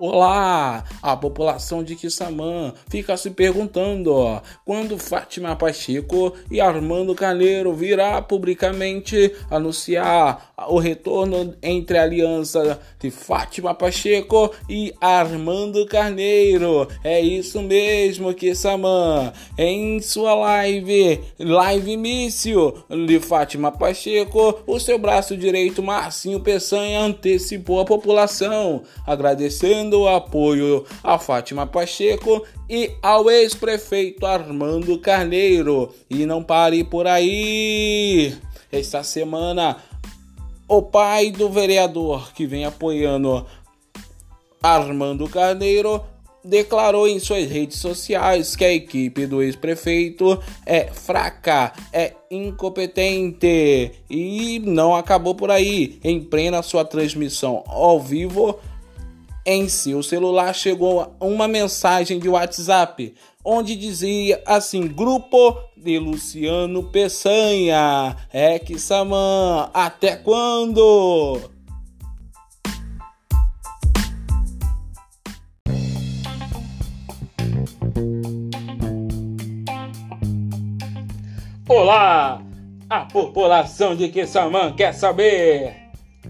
Olá! A população de Quissamã fica se perguntando quando Fátima Pacheco e Armando Carneiro virá publicamente anunciar o retorno entre a aliança de Fátima Pacheco e Armando Carneiro. É isso mesmo, Quissamã. Em sua live, live início de Fátima Pacheco, o seu braço direito, Marcinho Peçanha, antecipou a população, agradecendo dando apoio a Fátima Pacheco e ao ex-prefeito Armando Carneiro. E não pare por aí. Esta semana, o pai do vereador que vem apoiando Armando Carneiro declarou em suas redes sociais que a equipe do ex-prefeito é fraca, é incompetente e não acabou por aí. Em plena sua transmissão ao vivo, em seu celular chegou uma mensagem de WhatsApp onde dizia assim: Grupo de Luciano Peçanha, Samã, até quando? Olá! A população de Quissamã quer saber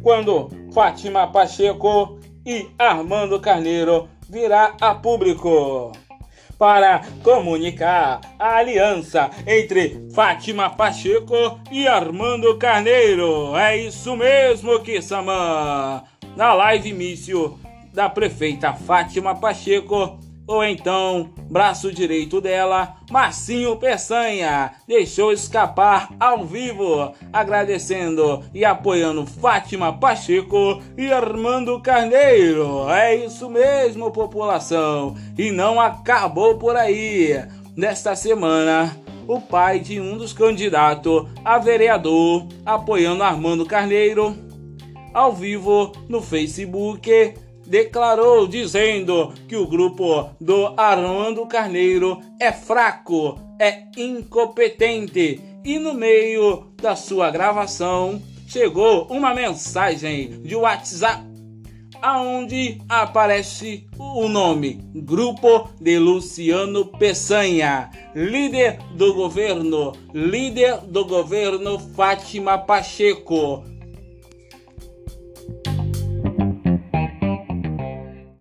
quando Fátima Pacheco e Armando Carneiro virá a público para comunicar a aliança entre Fátima Pacheco e Armando Carneiro. É isso mesmo, Kissamã! Na live início da prefeita Fátima Pacheco ou então braço direito dela, Marcinho Peçanha, deixou escapar ao vivo, agradecendo e apoiando Fátima Pacheco e Armando Carneiro. É isso mesmo, população, e não acabou por aí. Nesta semana, o pai de um dos candidatos a vereador apoiando Armando Carneiro ao vivo no Facebook declarou dizendo que o grupo do Armando Carneiro é fraco, é incompetente e no meio da sua gravação chegou uma mensagem de WhatsApp aonde aparece o nome Grupo de Luciano Peçanha, líder do governo, líder do governo Fátima Pacheco